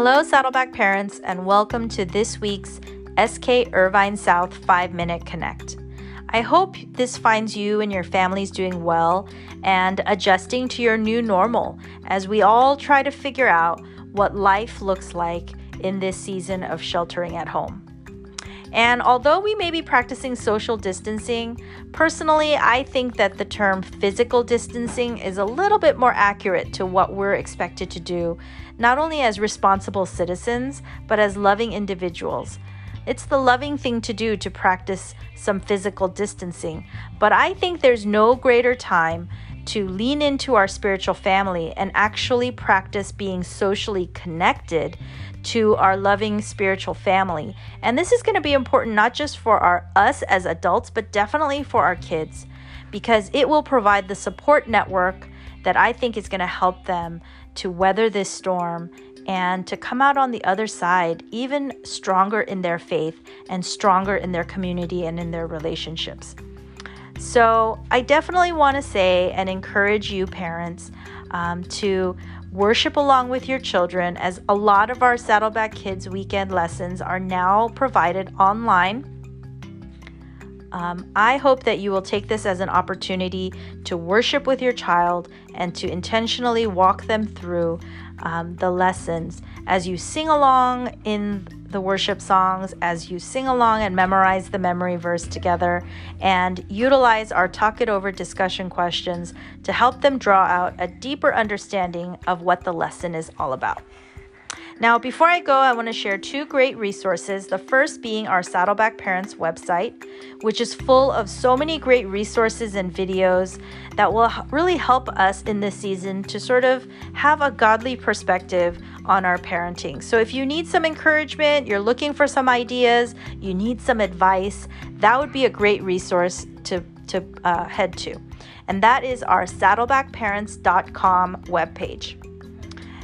Hello, Saddleback parents, and welcome to this week's SK Irvine South 5 Minute Connect. I hope this finds you and your families doing well and adjusting to your new normal as we all try to figure out what life looks like in this season of sheltering at home. And although we may be practicing social distancing, personally, I think that the term physical distancing is a little bit more accurate to what we're expected to do, not only as responsible citizens, but as loving individuals. It's the loving thing to do to practice some physical distancing, but I think there's no greater time to lean into our spiritual family and actually practice being socially connected to our loving spiritual family. And this is going to be important not just for our us as adults, but definitely for our kids because it will provide the support network that I think is going to help them to weather this storm and to come out on the other side even stronger in their faith and stronger in their community and in their relationships. So, I definitely want to say and encourage you, parents, um, to worship along with your children, as a lot of our Saddleback Kids weekend lessons are now provided online. Um, I hope that you will take this as an opportunity to worship with your child and to intentionally walk them through um, the lessons as you sing along in the worship songs, as you sing along and memorize the memory verse together, and utilize our talk it over discussion questions to help them draw out a deeper understanding of what the lesson is all about. Now, before I go, I want to share two great resources. The first being our Saddleback Parents website, which is full of so many great resources and videos that will really help us in this season to sort of have a godly perspective on our parenting. So, if you need some encouragement, you're looking for some ideas, you need some advice, that would be a great resource to, to uh, head to. And that is our saddlebackparents.com webpage.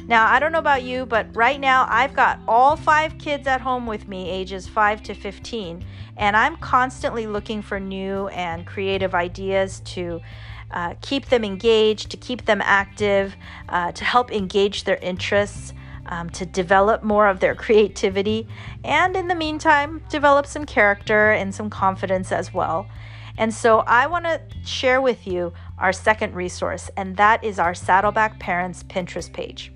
Now, I don't know about you, but right now I've got all five kids at home with me, ages 5 to 15, and I'm constantly looking for new and creative ideas to uh, keep them engaged, to keep them active, uh, to help engage their interests. Um, to develop more of their creativity, and in the meantime, develop some character and some confidence as well. And so, I want to share with you our second resource, and that is our Saddleback Parents Pinterest page.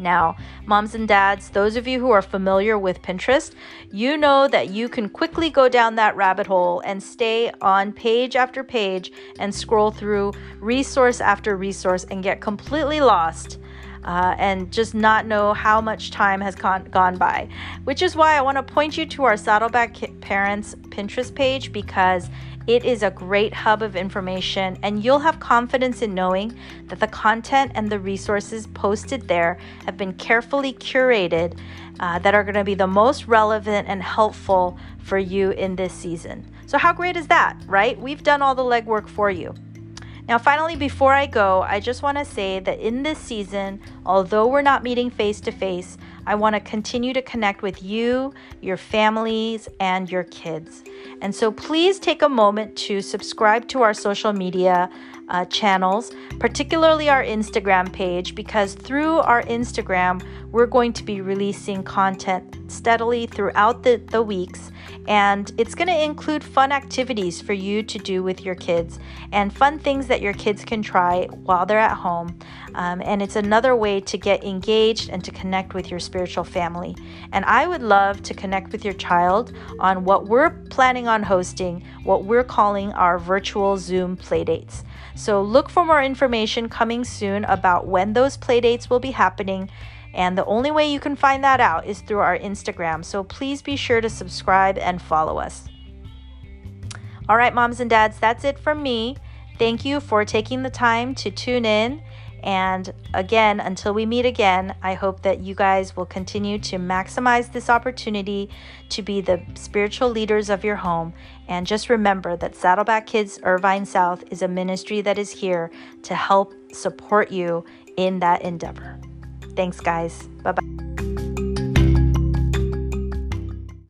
Now, moms and dads, those of you who are familiar with Pinterest, you know that you can quickly go down that rabbit hole and stay on page after page and scroll through resource after resource and get completely lost. Uh, and just not know how much time has gone, gone by. Which is why I want to point you to our Saddleback Parents Pinterest page because it is a great hub of information, and you'll have confidence in knowing that the content and the resources posted there have been carefully curated uh, that are going to be the most relevant and helpful for you in this season. So, how great is that, right? We've done all the legwork for you. Now, finally, before I go, I just want to say that in this season, although we're not meeting face to face, I want to continue to connect with you, your families, and your kids. And so please take a moment to subscribe to our social media uh, channels, particularly our Instagram page, because through our Instagram, we're going to be releasing content steadily throughout the, the weeks. And it's going to include fun activities for you to do with your kids and fun things that your kids can try while they're at home. Um, and it's another way to get engaged and to connect with your spiritual family. And I would love to connect with your child on what we're planning on hosting, what we're calling our virtual Zoom playdates. So look for more information coming soon about when those playdates will be happening. And the only way you can find that out is through our Instagram. So please be sure to subscribe and follow us. All right, moms and dads, that's it from me. Thank you for taking the time to tune in and again, until we meet again, I hope that you guys will continue to maximize this opportunity to be the spiritual leaders of your home. And just remember that Saddleback Kids Irvine South is a ministry that is here to help support you in that endeavor. Thanks, guys. Bye bye.